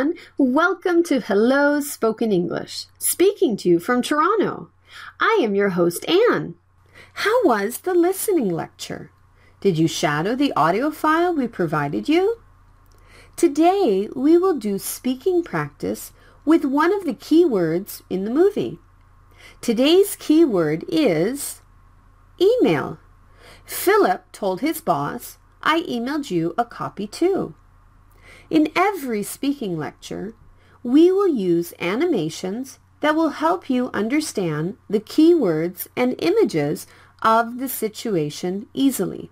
everyone. Welcome to Hello Spoken English, speaking to you from Toronto. I am your host, Anne. How was the listening lecture? Did you shadow the audio file we provided you? Today, we will do speaking practice with one of the key words in the movie. Today's keyword is email. Philip told his boss, I emailed you a copy too. In every speaking lecture, we will use animations that will help you understand the keywords and images of the situation easily.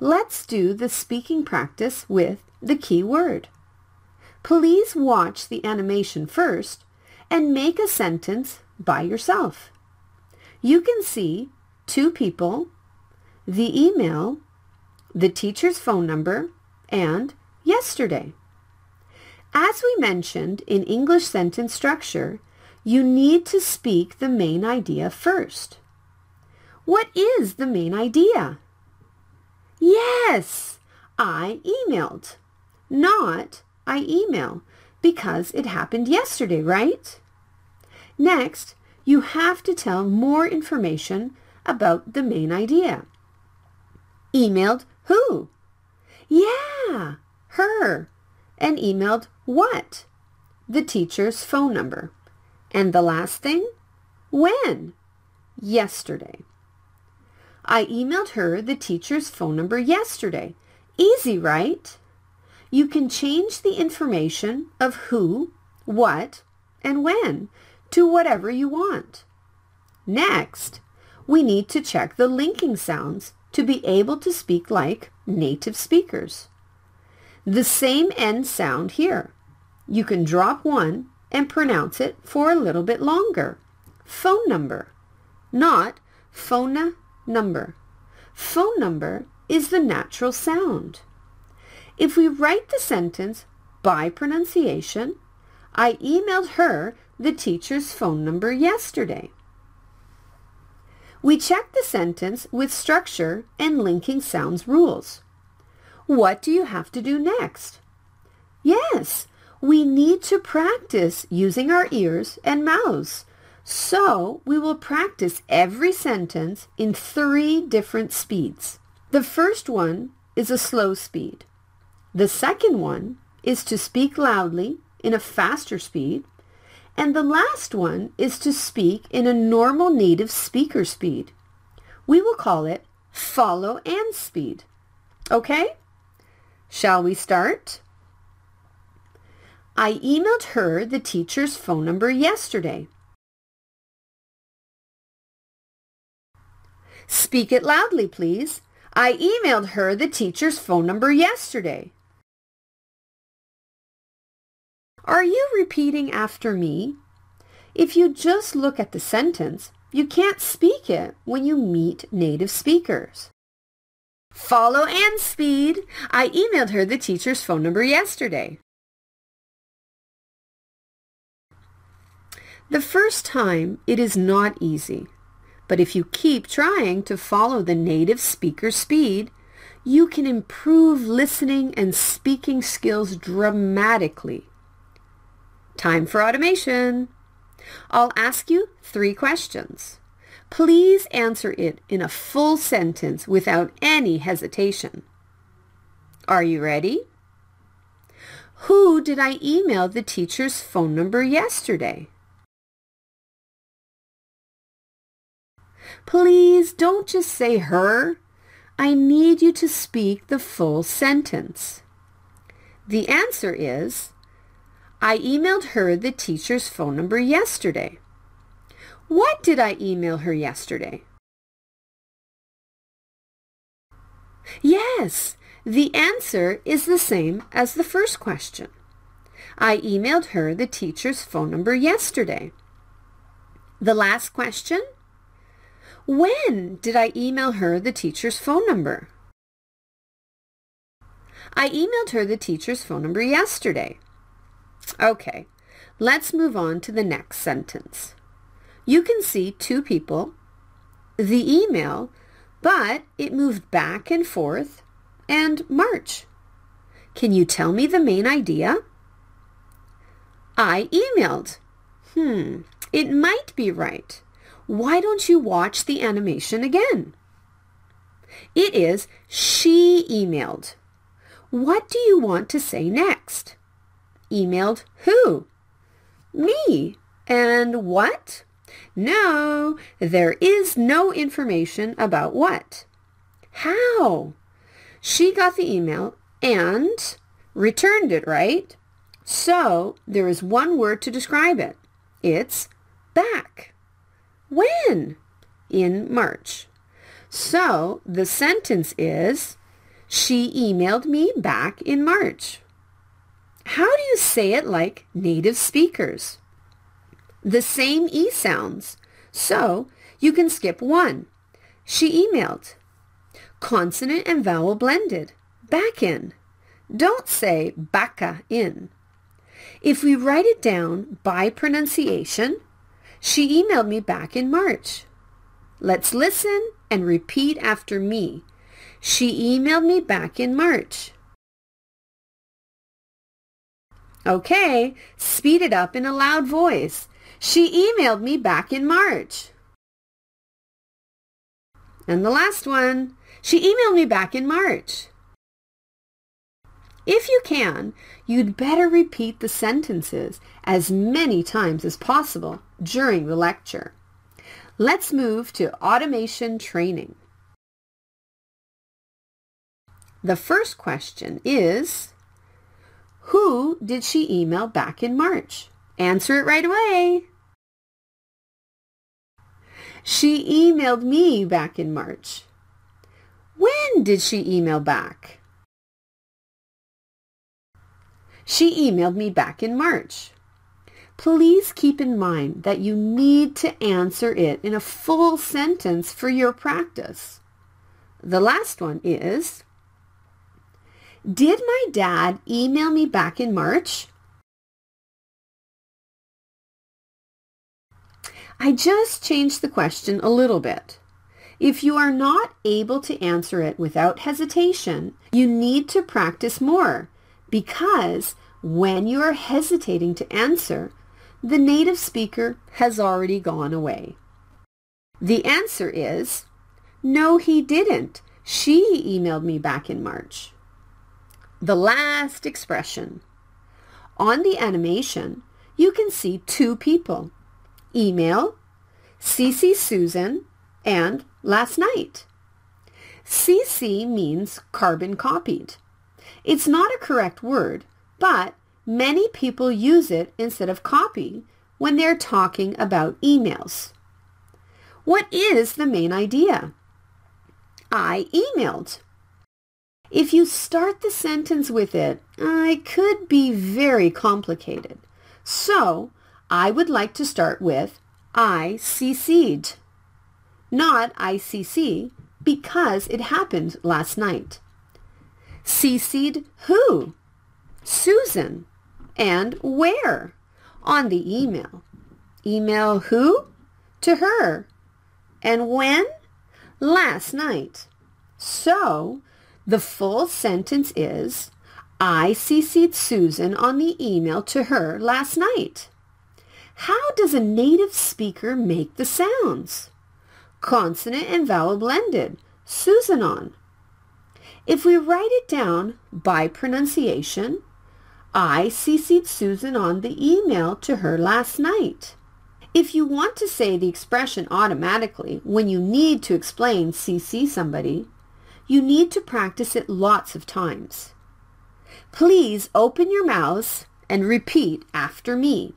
Let's do the speaking practice with the key word. Please watch the animation first and make a sentence by yourself. You can see two people, the email, the teacher's phone number, and yesterday. As we mentioned in English sentence structure, you need to speak the main idea first. What is the main idea? Yes, I emailed. Not I email because it happened yesterday, right? Next, you have to tell more information about the main idea. Emailed who? Yeah, her, and emailed what? The teacher's phone number. And the last thing? When? Yesterday. I emailed her the teacher's phone number yesterday. Easy, right? You can change the information of who, what, and when to whatever you want. Next, we need to check the linking sounds to be able to speak like native speakers. The same N sound here. You can drop one and pronounce it for a little bit longer. Phone number, not phona number. Phone number is the natural sound. If we write the sentence by pronunciation, I emailed her the teacher's phone number yesterday. We check the sentence with structure and linking sounds rules. What do you have to do next? Yes, we need to practice using our ears and mouths. So we will practice every sentence in three different speeds. The first one is a slow speed. The second one is to speak loudly in a faster speed. And the last one is to speak in a normal native speaker speed. We will call it follow and speed. Okay? Shall we start? I emailed her the teacher's phone number yesterday. Speak it loudly, please. I emailed her the teacher's phone number yesterday. Are you repeating after me? If you just look at the sentence, you can't speak it when you meet native speakers. Follow and speed. I emailed her the teacher's phone number yesterday. The first time, it is not easy. But if you keep trying to follow the native speaker speed, you can improve listening and speaking skills dramatically. Time for automation. I'll ask you three questions. Please answer it in a full sentence without any hesitation. Are you ready? Who did I email the teacher's phone number yesterday? Please don't just say her. I need you to speak the full sentence. The answer is, I emailed her the teacher's phone number yesterday. What did I email her yesterday? Yes, the answer is the same as the first question. I emailed her the teacher's phone number yesterday. The last question? When did I email her the teacher's phone number? I emailed her the teacher's phone number yesterday. Okay, let's move on to the next sentence you can see two people, the email, but it moved back and forth, and March. Can you tell me the main idea? I emailed. Hmm, it might be right. Why don't you watch the animation again? It is she emailed. What do you want to say next? Emailed who? Me. And what? No, there is no information about what. How? She got the email and returned it, right? So there is one word to describe it. It's back. When? In March. So the sentence is, she emailed me back in March. How do you say it like native speakers? The same E sounds. So you can skip one. She emailed. Consonant and vowel blended. Back in. Don't say baka in. If we write it down by pronunciation, she emailed me back in March. Let's listen and repeat after me. She emailed me back in March. Okay, speed it up in a loud voice. She emailed me back in March. And the last one, she emailed me back in March. If you can, you'd better repeat the sentences as many times as possible during the lecture. Let's move to automation training. The first question is, who did she email back in March? Answer it right away. She emailed me back in March. When did she email back? She emailed me back in March. Please keep in mind that you need to answer it in a full sentence for your practice. The last one is, did my dad email me back in March? I just changed the question a little bit. If you are not able to answer it without hesitation, you need to practice more because when you are hesitating to answer, the native speaker has already gone away. The answer is, no, he didn't. She emailed me back in March. The last expression. On the animation, you can see two people. Email, CC Susan, and last night. CC means carbon copied. It's not a correct word, but many people use it instead of copy when they're talking about emails. What is the main idea? I emailed. If you start the sentence with it, it could be very complicated. So I would like to start with I CC'd, not ICC, because it happened last night. CC'd who? Susan. And where? On the email. Email who? To her. And when? Last night. So, the full sentence is, I CC'd Susan on the email to her last night. How does a native speaker make the sounds? Consonant and vowel blended. Susanon. If we write it down by pronunciation, I CC'd Susan on the email to her last night. If you want to say the expression automatically when you need to explain CC somebody, you need to practice it lots of times. Please open your mouths and repeat after me.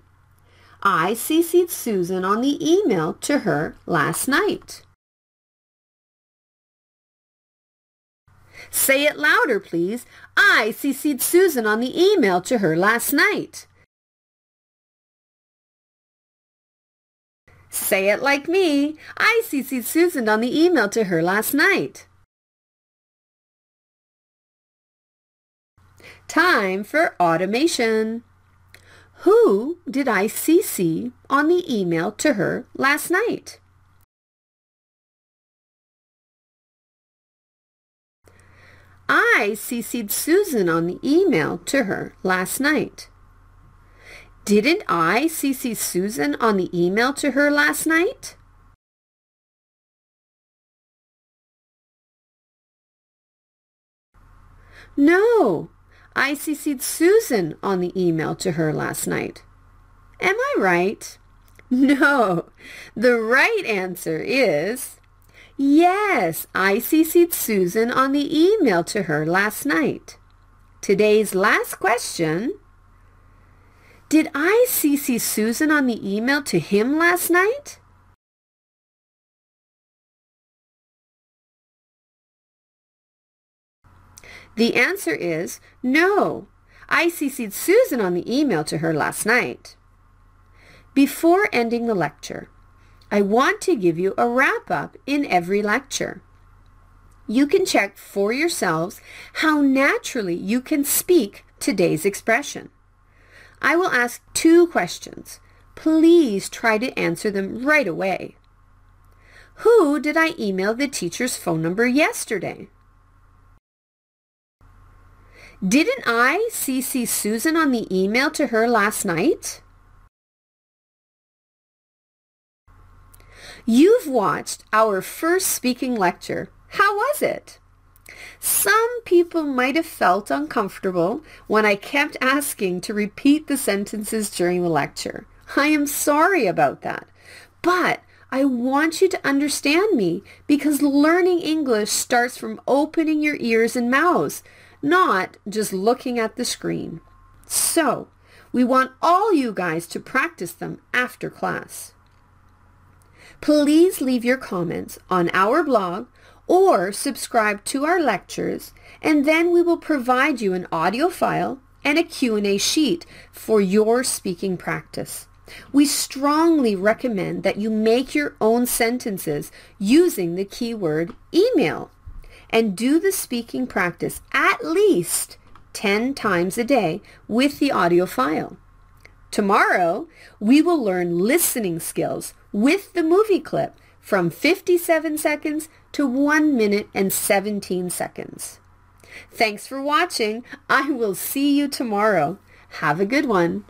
I CC'd Susan on the email to her last night. Say it louder, please. I CC'd Susan on the email to her last night. Say it like me. I CC'd Susan on the email to her last night. Time for automation. Who did I CC on the email to her last night? I CC'd Susan on the email to her last night. Didn't I CC Susan on the email to her last night? No, I CC'd Susan on the email to her last night. Am I right? No, the right answer is yes, I CC'd Susan on the email to her last night. Today's last question. Did I CC Susan on the email to him last night? The answer is no. I CC'd Susan on the email to her last night. Before ending the lecture, I want to give you a wrap-up in every lecture. You can check for yourselves how naturally you can speak today's expression. I will ask two questions. Please try to answer them right away. Who did I email the teacher's phone number yesterday? Didn't I CC Susan on the email to her last night? You've watched our first speaking lecture. How was it? Some people might have felt uncomfortable when I kept asking to repeat the sentences during the lecture. I am sorry about that. But I want you to understand me because learning English starts from opening your ears and mouths not just looking at the screen. So, we want all you guys to practice them after class. Please leave your comments on our blog or subscribe to our lectures and then we will provide you an audio file and a Q&A sheet for your speaking practice. We strongly recommend that you make your own sentences using the keyword email and do the speaking practice at least 10 times a day with the audio file. Tomorrow, we will learn listening skills with the movie clip from 57 seconds to 1 minute and 17 seconds. Thanks for watching. I will see you tomorrow. Have a good one.